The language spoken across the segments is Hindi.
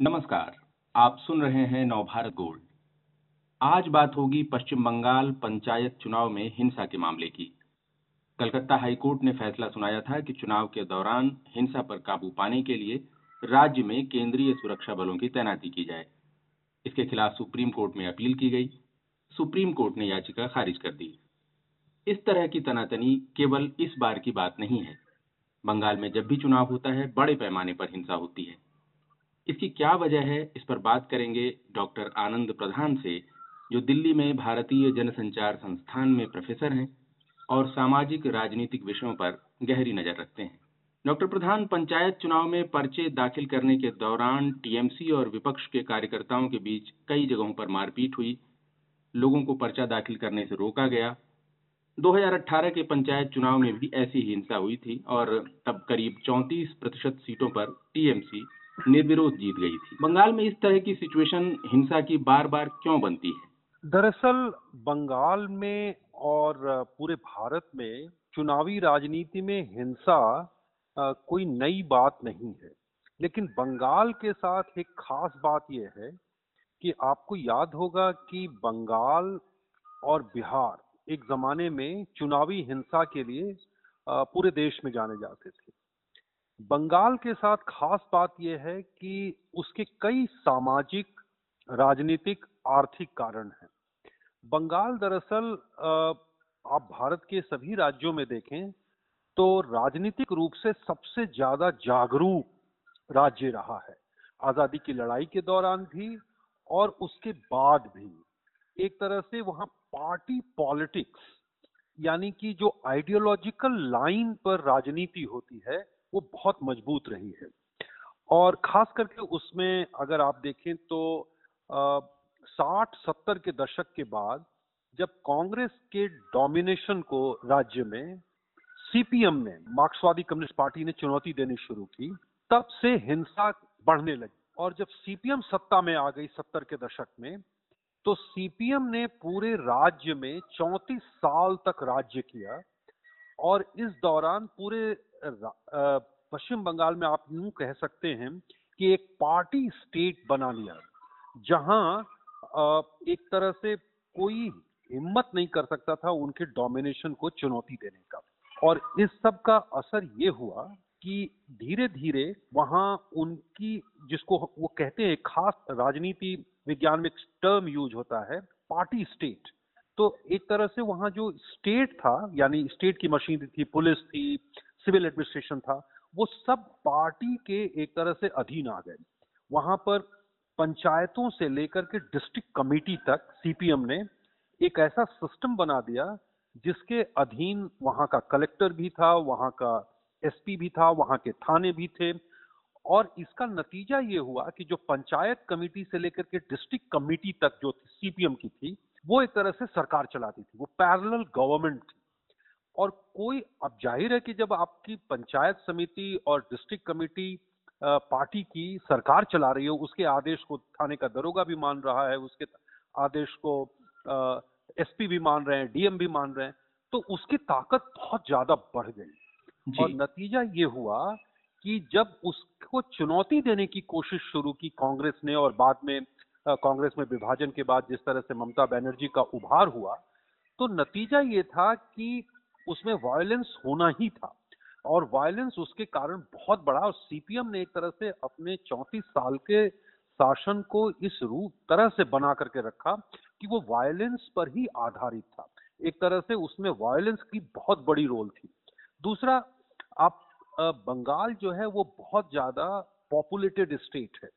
नमस्कार, आप सुन रहे हैं नवभारत गोल्ड। आज बात होगी पश्चिम बंगाल पंचायत चुनाव में हिंसा के मामले की। कलकत्ता हाईकोर्ट ने फैसला सुनाया था कि चुनाव के दौरान हिंसा पर काबू पाने के लिए राज्य में केंद्रीय सुरक्षा बलों की तैनाती की जाए। इसके खिलाफ सुप्रीम कोर्ट में अपील की गई। सुप्रीम कोर्ट ने याचिका खारिज कर दी। इस तरह की तनातनी केवल इस बार की बात नहीं है। बंगाल में जब भी चुनाव होता है, बड़े पैमाने पर हिंसा होती है। इसकी क्या वजह है, इस पर बात करेंगे डॉक्टर आनंद प्रधान से, जो दिल्ली में भारतीय जनसंचार संस्थान में प्रोफेसर हैं और सामाजिक राजनीतिक विषयों पर गहरी नज़र रखते हैं। डॉक्टर प्रधान, पंचायत चुनाव में पर्चे दाखिल करने के दौरान टीएमसी और विपक्ष के कार्यकर्ताओं के बीच कई जगहों पर मारपीट हुई। लोगों को पर्चा दाखिल करने से रोका गया। 2018 के पंचायत चुनाव में भी ऐसी हिंसा हुई थी और तब करीब 34 प्रतिशत सीटों पर टीएमसी निर्विरोध जीत गई थी। बंगाल में इस तरह की सिचुएशन हिंसा की बार बार क्यों बनती है? दरअसल, बंगाल में और पूरे भारत में चुनावी राजनीति में हिंसा कोई नई बात नहीं है। लेकिन बंगाल के साथ एक खास बात यह है कि आपको याद होगा कि बंगाल और बिहार एक जमाने में चुनावी हिंसा के लिए पूरे देश में जाने जाते थे। बंगाल के साथ खास बात यह है कि उसके कई सामाजिक, राजनीतिक, आर्थिक कारण हैं। बंगाल दरअसल आप भारत के सभी राज्यों में देखें तो राजनीतिक रूप से सबसे ज़्यादा जागरूक राज्य रहा है। आज़ादी की लड़ाई के दौरान भी और उसके बाद भी। एक तरह से वहाँ पार्टी पॉलिटिक्स, यानी कि जो आइडियोलॉजिकल लाइन पर राजनीति होती है वो बहुत मज़बूत रही है। और खास करके उसमें अगर आप देखें तो साठ, सत्तर के दशक के बाद जब कांग्रेस के डोमिनेशन को राज्य में सीपीएम ने, मार्क्सवादी कम्युनिस्ट पार्टी ने चुनौती देनी शुरू की, तब से हिंसा बढ़ने लगी। और जब सीपीएम सत्ता में आ गई सत्तर के दशक में तो सीपीएम ने पूरे राज्य में चौतीस साल तक राज्य किया। और इस दौरान पूरे पश्चिम बंगाल में आप यूँ कह सकते हैं कि एक पार्टी स्टेट बना लिया, जहाँ एक तरह से कोई हिम्मत नहीं कर सकता था उनके डोमिनेशन को चुनौती देने का। और इस सब का असर ये हुआ कि धीरे धीरे वहाँ उनकी जिसको वो कहते हैं खास राजनीति विज्ञान में टर्म यूज़ होता है, पार्टी स्टेट। तो एक तरह से वहाँ जो स्टेट था, यानी स्टेट की मशीनरी थी, पुलिस थी सिविल एडमिनिस्ट्रेशन था, वो सब पार्टी के एक तरह से अधीन आ गए। वहाँ पर पंचायतों से लेकर के डिस्ट्रिक्ट कमेटी तक सीपीएम ने एक ऐसा सिस्टम बना दिया, जिसके अधीन वहाँ का कलेक्टर भी था, वहाँ का एसपी भी था, वहाँ के थाने भी थे। और इसका नतीजा ये हुआ कि जो पंचायत कमेटी से लेकर के डिस्ट्रिक्ट कमेटी तक जो सीपीएम की थी वो एक तरह से सरकार चलाती थी वो पैरेलल गवर्नमेंट थी। और कोई अब ज़ाहिर है कि जब आपकी पंचायत समिति और डिस्ट्रिक्ट कमेटी पार्टी की सरकार चला रही हो उसके आदेश को थाने का दरोगा भी मान रहा है उसके आदेश को एसपी भी मान रहे हैं डीएम भी मान रहे हैं तो उसकी ताकत बहुत ज़्यादा बढ़ गई। और नतीजा ये हुआ कि जब उसको चुनौती देने की कोशिश शुरू की कांग्रेस ने और बाद में कांग्रेस में विभाजन के बाद जिस तरह से ममता बनर्जी का उभार हुआ तो नतीजा ये था कि उसमें वायलेंस होना ही था। और वायलेंस उसके कारण बहुत बड़ा और सीपीएम ने एक तरह से अपने चौंतीस साल के शासन को इस रूप, तरह से बना करके रखा कि वो वायलेंस पर ही आधारित था। एक तरह से उसमें वायलेंस की बहुत बड़ी रोल थी। दूसरा, आप बंगाल जो है वो बहुत ज़्यादा पॉपुलेटेड स्टेट है।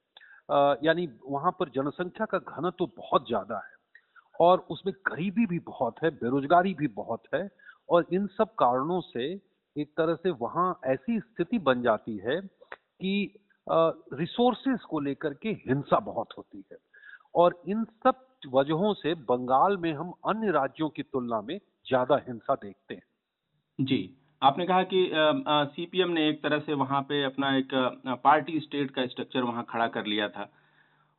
यानी वहाँ पर जनसंख्या का घनत्व तो बहुत ज़्यादा है और उसमें गरीबी भी बहुत है, बेरोजगारी भी बहुत है और इन सब कारणों से एक तरह से वहाँ ऐसी स्थिति बन जाती है कि रिसोर्सेस को लेकर के हिंसा बहुत होती है और इन सब वजहों से बंगाल में हम अन्य राज्यों की तुलना में ज़्यादा हिंसा देखते हैं। जी। आपने कहा कि सीपीएम ने एक तरह से वहाँ पे अपना एक पार्टी स्टेट का स्ट्रक्चर वहाँ खड़ा कर लिया था।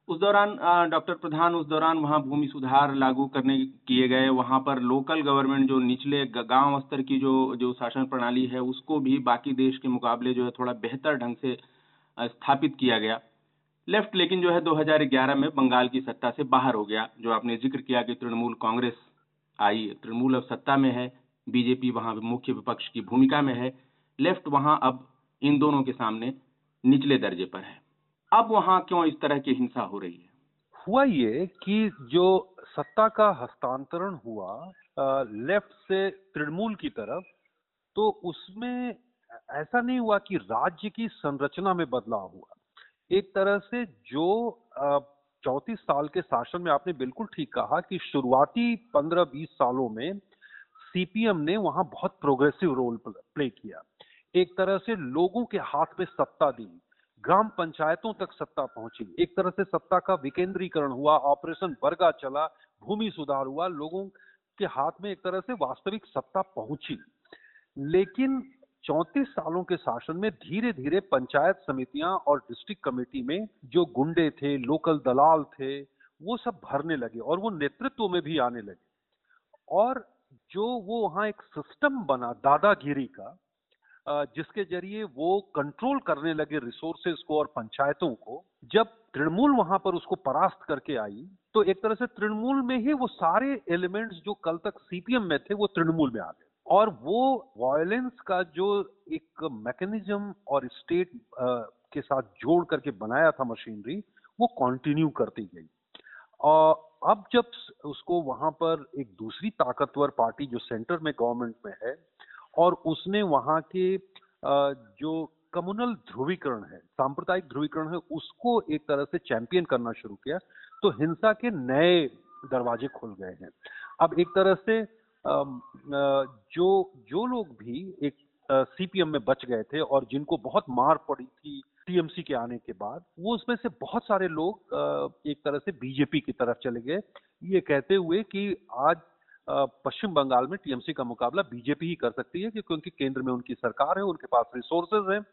उस दौरान डॉक्टर प्रधान उस दौरान वहाँ भूमि सुधार लागू करने किए गए। वहाँ पर लोकल गवर्नमेंट जो निचले गाँव स्तर की जो जो शासन प्रणाली है, उसको भी बाकी देश के मुकाबले जो है थोड़ा बेहतर ढंग से स्थापित किया गया। लेफ़्ट लेकिन जो है 2011 में बंगाल की सत्ता से बाहर हो गया, जो आपने ज़िक्र किया कि तृणमूल कांग्रेस आई, तृणमूल अब सत्ता में है। बीजेपी वहाँ मुख्य विपक्ष की भूमिका में है। लेफ़्ट वहाँ अब इन दोनों के सामने निचले दर्जे पर है। अब वहाँ क्यों इस तरह की हिंसा हो रही है? हुआ ये कि जो सत्ता का हस्तांतरण हुआ लेफ़्ट से तृणमूल की तरफ़ तो उसमें ऐसा नहीं हुआ कि राज्य की संरचना में बदलाव हुआ। एक तरह से जो चौतीस साल के शासन में आपने बिल्कुल ठीक कहा कि शुरुआती पंद्रह बीस सालों में सीपीएम ने वहाँ बहुत प्रोग्रेसिव रोल प्ले किया। एक तरह से लोगों के हाथ में सत्ता दी, ग्राम पंचायतों तक सत्ता पहुँची। एक तरह से सत्ता का विकेंद्रीकरण हुआ ऑपरेशन बरगा चला, भूमि सुधार हुआ, लोगों के हाथ में एक तरह से वास्तविक सत्ता पहुँची। लेकिन चौतीस सालों के शासन में धीरे धीरे पंचायत समितियाँ और डिस्ट्रिक्ट कमेटी में जो गुंडे थे लोकल दलाल थे, वो सब भरने लगे और वो नेतृत्व में भी आने लगे। और जो वो वहाँ एक सिस्टम बना, दादागिरी का जिसके ज़रिए वो कंट्रोल करने लगे रिसोर्सेज को और पंचायतों को, जब तृणमूल वहाँ पर उसको परास्त करके आई तो एक तरह से तृणमूल में ही वो सारे एलिमेंट्स जो कल तक सीपीएम में थे, वो तृणमूल में आ गए। और वो वायलेंस का जो एक मैकेनिज्म और स्टेट के साथ जोड़ करके बनाया था मशीनरी वो कंटिन्यू करती गई। अब जब उसको वहाँ पर एक दूसरी ताकतवर पार्टी जो सेंटर में गवर्नमेंट में है और उसने वहाँ के जो कम्युनल ध्रुवीकरण है, सांप्रदायिक ध्रुवीकरण है, उसको एक तरह से चैंपियन करना शुरू किया तो हिंसा के नए दरवाजे खुल गए हैं। अब एक तरह से जो जो लोग भी एक सीपीएम में बच गए थे और जिनको बहुत मार पड़ी थी टीएमसी के आने के बाद, वो उसमें से बहुत सारे लोग एक तरह से बीजेपी की तरफ़ चले गए। ये कहते हुए कि आज पश्चिम बंगाल में टीएमसी का मुकाबला बीजेपी ही कर सकती है, क्योंकि केंद्र में उनकी सरकार है, उनके पास रिसोर्सेज हैं।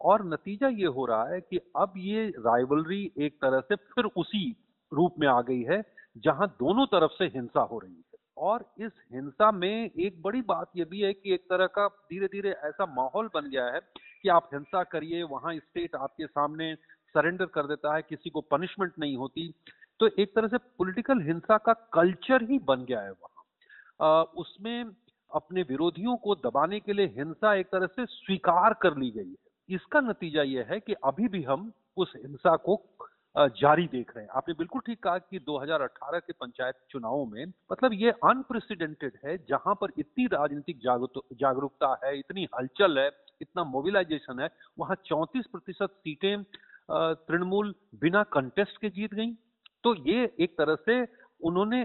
और नतीजा ये हो रहा है कि अब ये राइवलरी एक तरह से फिर उसी रूप में आ गई है, जहाँ दोनों तरफ़ से हिंसा हो रही है। और इस हिंसा में एक बड़ी बात यह भी है कि एक तरह का धीरे धीरे ऐसा माहौल बन गया है कि आप हिंसा करिए, वहाँ स्टेट आपके सामने सरेंडर कर देता है, किसी को पनिशमेंट नहीं होती। तो एक तरह से पॉलिटिकल हिंसा का कल्चर ही बन गया है वहाँ। उसमें अपने विरोधियों को दबाने के लिए हिंसा एक तरह से स्वीकार कर ली गई है। इसका नतीजा यह है कि अभी भी हम उस हिंसा को जारी देख रहे हैं। आपने बिल्कुल ठीक कहा कि 2018 के पंचायत चुनावों में मतलब ये अनप्रेसिडेंटेड है, जहाँ पर इतनी राजनीतिक जागरूकता है, इतनी हलचल है इतना मोबिलाइजेशन है, वहाँ 34 प्रतिशत सीटें तृणमूल बिना कंटेस्ट के जीत गई। तो ये एक तरह से उन्होंने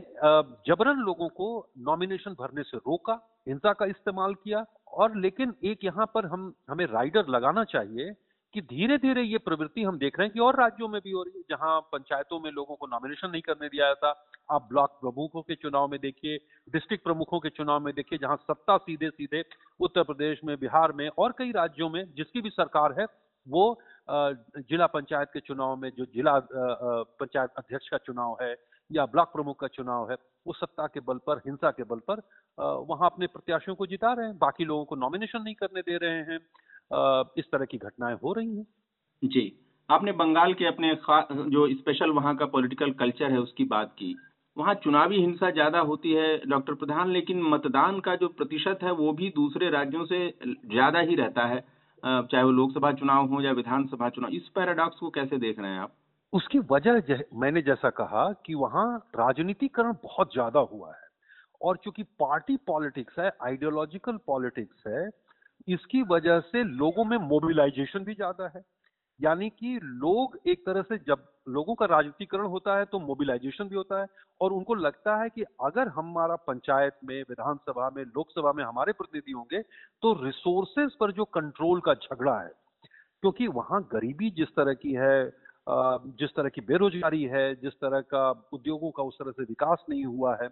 जबरन लोगों को नॉमिनेशन भरने से रोका, हिंसा का इस्तेमाल किया। और लेकिन एक यहाँ पर हम, हमें राइडर लगाना चाहिए कि धीरे धीरे ये प्रवृत्ति हम देख रहे हैं कि और राज्यों में भी हो रही है। जहाँ पंचायतों में लोगों को नॉमिनेशन नहीं करने दिया जाता आप ब्लॉक प्रमुखों के चुनाव में देखिए, डिस्ट्रिक्ट प्रमुखों के चुनाव में देखिए, जहाँ सत्ता सीधे सीधे उत्तर प्रदेश में, बिहार में और कई राज्यों में जिसकी भी सरकार है, वो जिला पंचायत के चुनाव में, जो जिला पंचायत अध्यक्ष का चुनाव है या ब्लॉक प्रमुख का चुनाव है, वो सत्ता के बल पर, हिंसा के बल पर वहाँ अपने प्रत्याशियों को जिता रहे हैं। बाकी लोगों को नॉमिनेशन नहीं करने दे रहे हैं। इस तरह की घटनाएँ हो रही हैं। जी। आपने बंगाल के अपने जो स्पेशल वहाँ का पॉलिटिकल कल्चर है, उसकी बात की। वहाँ चुनावी हिंसा ज़्यादा होती है, डॉक्टर प्रधान, लेकिन मतदान का जो प्रतिशत है, वो भी दूसरे राज्यों से ज़्यादा ही रहता है। चाहे वो लोकसभा चुनाव हो या विधानसभा चुनाव, इस पैराडॉक्स को कैसे देख रहे हैं आप? उसकी वजह मैंने जैसा कहा कि वहाँ राजनीतिकरण बहुत ज़्यादा हुआ है और चूँकि पार्टी पॉलिटिक्स है, आइडियोलॉजिकल पॉलिटिक्स है, इसकी वजह से लोगों में मोबिलाइजेशन भी ज़्यादा है। यानी कि लोग एक तरह से जब लोगों का राजनीतिकरण होता है तो मोबिलाइजेशन भी होता है और उनको लगता है कि अगर हमारा पंचायत में, विधानसभा में, लोकसभा में हमारे प्रतिनिधि होंगे तो रिसोर्सेज पर जो कंट्रोल का झगड़ा है, क्योंकि वहाँ गरीबी जिस तरह की है जिस तरह की बेरोजगारी है, जिस तरह का उद्योगों का उस तरह से विकास नहीं हुआ है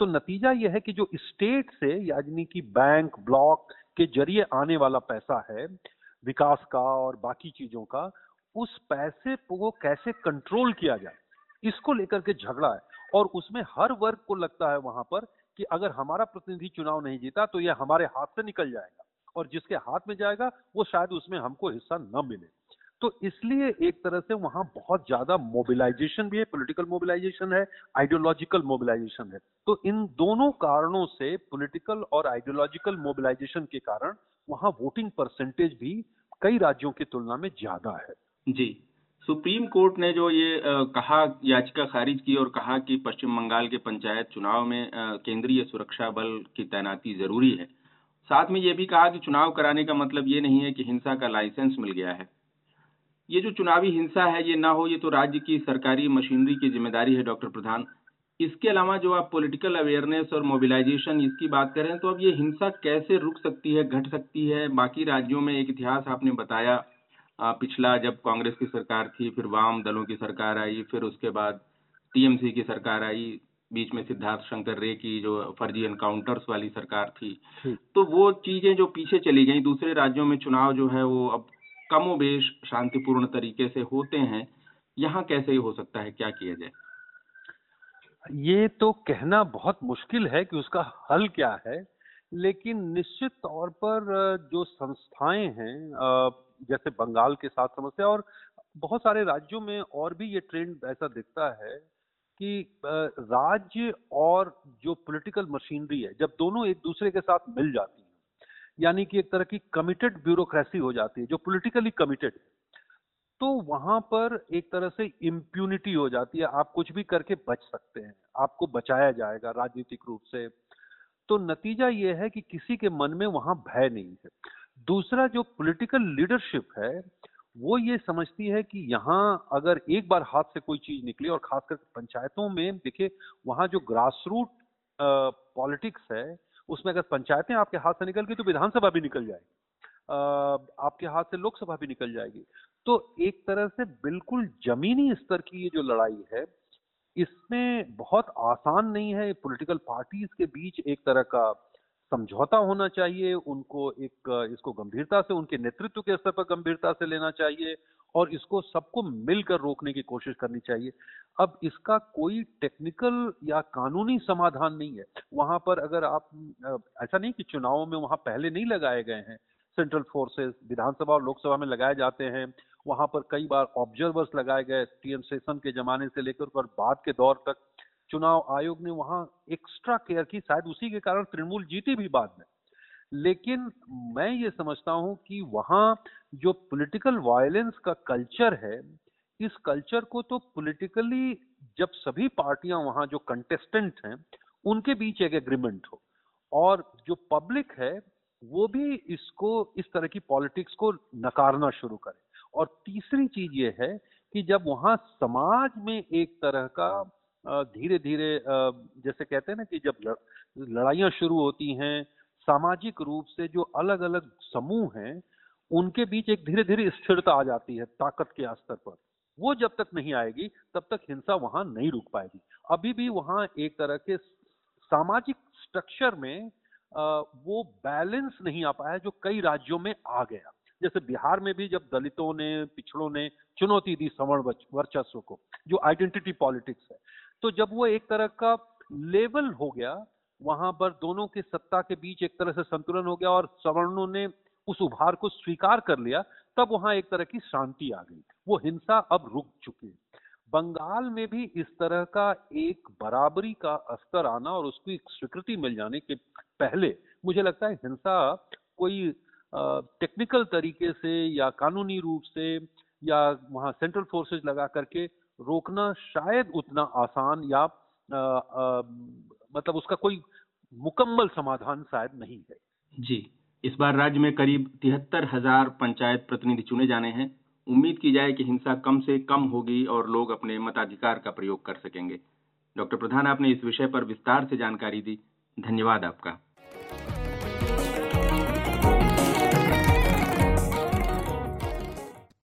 तो नतीजा यह है कि जो स्टेट से, यानी कि बैंक ब्लॉक के ज़रिए आने वाला पैसा है, विकास का और बाकी चीज़ों का उस पैसे को कैसे कंट्रोल किया जाए, इसको लेकर के झगड़ा है। और उसमें हर वर्ग को लगता है वहाँ पर कि अगर हमारा प्रतिनिधि चुनाव नहीं जीता तो यह हमारे हाथ से निकल जाएगा और जिसके हाथ में जाएगा, वो शायद उसमें हमको हिस्सा न मिले। तो इसलिए एक तरह से वहाँ बहुत ज़्यादा मोबिलाइजेशन भी है पॉलिटिकल मोबिलाइजेशन है आइडियोलॉजिकल मोबिलाइजेशन है। तो इन दोनों कारणों से पॉलिटिकल और आइडियोलॉजिकल मोबिलाइजेशन के कारण वहाँ वोटिंग परसेंटेज भी कई राज्यों की तुलना में ज़्यादा है। जी। सुप्रीम कोर्ट ने जो ये कहा, याचिका खारिज की और कहा कि पश्चिम बंगाल के पंचायत चुनाव में केंद्रीय सुरक्षा बल की तैनाती ज़रूरी है। साथ में ये भी कहा कि चुनाव कराने का मतलब ये नहीं है कि हिंसा का लाइसेंस मिल गया है। ये जो चुनावी हिंसा है, ये ना हो, ये तो राज्य की सरकारी मशीनरी की ज़िम्मेदारी है, डॉक्टर प्रधान। इसके अलावा जो आप पॉलिटिकल अवेयरनेस और मोबिलाइजेशन इसकी बात करें तो अब ये हिंसा कैसे रुक सकती है, घट सकती है? बाकी राज्यों में एक इतिहास आपने बताया। पिछला जब कांग्रेस की सरकार थी फिर वाम दलों की सरकार आई फिर उसके बाद टीएमसी की सरकार आई बीच में सिद्धार्थ शंकर रे की जो फर्जी एनकाउंटर्स वाली सरकार थी। तो वो चीज़ें जो पीछे चली गई दूसरे राज्यों में चुनाव जो है वो अब कमोबेश शांतिपूर्ण तरीके से होते हैं। यहाँ कैसे ही हो सकता है? क्या किया जाए? ये तो कहना बहुत मुश्किल है कि उसका हल क्या है लेकिन निश्चित तौर पर जो संस्थाएँ हैं जैसे बंगाल के साथ समस्या और बहुत सारे राज्यों में और भी ये ट्रेंड ऐसा दिखता है कि राज्य और जो पॉलिटिकल मशीनरी है, जब दोनों एक दूसरे के साथ मिल जाती यानी कि एक तरह की कमिटेड ब्यूरोक्रेसी हो जाती है, जो पॉलिटिकली कमिटेड तो वहाँ पर एक तरह से इम्प्यूनिटी हो जाती है, आप कुछ भी करके बच सकते हैं, आपको बचाया जाएगा राजनीतिक रूप से। तो नतीजा ये है कि किसी के मन में वहाँ भय नहीं है। दूसरा जो पॉलिटिकल लीडरशिप है, वो ये समझती है कि यहाँ अगर एक बार हाथ से कोई चीज़ निकली और खासकर पंचायतों में, देखिए, वहाँ जो ग्रास रूट पॉलिटिक्स है, उसमें अगर पंचायतें आपके हाथ से निकल गई तो विधानसभा भी निकल जाएगी। आपके हाथ से लोकसभा भी निकल जाएगी। तो एक तरह से बिल्कुल जमीनी स्तर की ये जो लड़ाई है, इसमें बहुत आसान नहीं है। पॉलिटिकल पार्टीज़ के बीच एक तरह का समझौता होना चाहिए, उनको एक, इसको गंभीरता से, उनके नेतृत्व के स्तर पर गंभीरता से लेना चाहिए और इसको सबको मिलकर रोकने की कोशिश करनी चाहिए। अब इसका कोई टेक्निकल या कानूनी समाधान नहीं है। वहाँ पर अगर आप, ऐसा नहीं कि चुनावों में वहाँ पहले नहीं लगाए गए हैं, सेंट्रल फोर्सेस विधानसभा और लोकसभा में लगाए जाते हैं, वहाँ पर कई बार ऑब्जर्वर्स लगाए गए टी एन सेशन के जमाने से लेकर और बाद के दौर तक। चुनाव आयोग ने वहाँ एक्स्ट्रा केयर की। शायद उसी के कारण तृणमूल जीती भी बाद में। लेकिन मैं ये समझता हूँ कि वहाँ जो पॉलिटिकल वायलेंस का कल्चर है, इस कल्चर को तो पॉलिटिकली जब सभी पार्टियाँ वहाँ जो कंटेस्टेंट हैं, उनके बीच एक एग्रीमेंट हो। और जो पब्लिक है, वो भी इसको, इस तरह की पॉलिटिक्स को नकारना शुरू करे। और तीसरी चीज़ ये है कि जब वहाँ समाज में एक तरह का धीरे धीरे जैसे कहते हैं ना कि जब लड़ाइयाँ शुरू होती हैं, सामाजिक रूप से जो अलग अलग समूह हैं, उनके बीच एक धीरे धीरे स्थिरता आ जाती है ताकत के स्तर पर। वो जब तक नहीं आएगी, तब तक हिंसा वहाँ नहीं रुक पाएगी। अभी भी वहाँ एक तरह के सामाजिक स्ट्रक्चर में वो बैलेंस नहीं आ पाया जो कई राज्यों में आ गया। जैसे बिहार में भी जब दलितों ने, पिछड़ों ने चुनौती दी सवर्ण वर्चस्व को, जो आइडेंटिटी पॉलिटिक्स है। तो जब वो एक तरह का लेवल हो गया, वहाँ पर दोनों के सत्ता के बीच एक तरह से संतुलन हो गया और सवर्णों ने उस उभार को स्वीकार कर लिया, तब वहाँ एक तरह की शांति आ गई। वो हिंसा अब रुक चुकी बंगाल में भी इस तरह का एक बराबरी का स्तर आना और उसकी स्वीकृति मिल जाने के पहले मुझे लगता है हिंसा कोई टेक्निकल तरीके से या कानूनी रूप से या वहाँ सेंट्रल फोर्सेज लगा करके रोकना शायद उतना आसान या आ, आ, मतलब उसका कोई मुकम्मल समाधान शायद नहीं है। जी इस बार राज्य में करीब तिहत्तर हज़ार पंचायत प्रतिनिधि चुने जाने हैं। उम्मीद की जाए कि हिंसा कम से कम होगी और लोग अपने मताधिकार का प्रयोग कर सकेंगे। डॉक्टर प्रधान आपने इस विषय पर विस्तार से जानकारी दी। धन्यवाद आपका।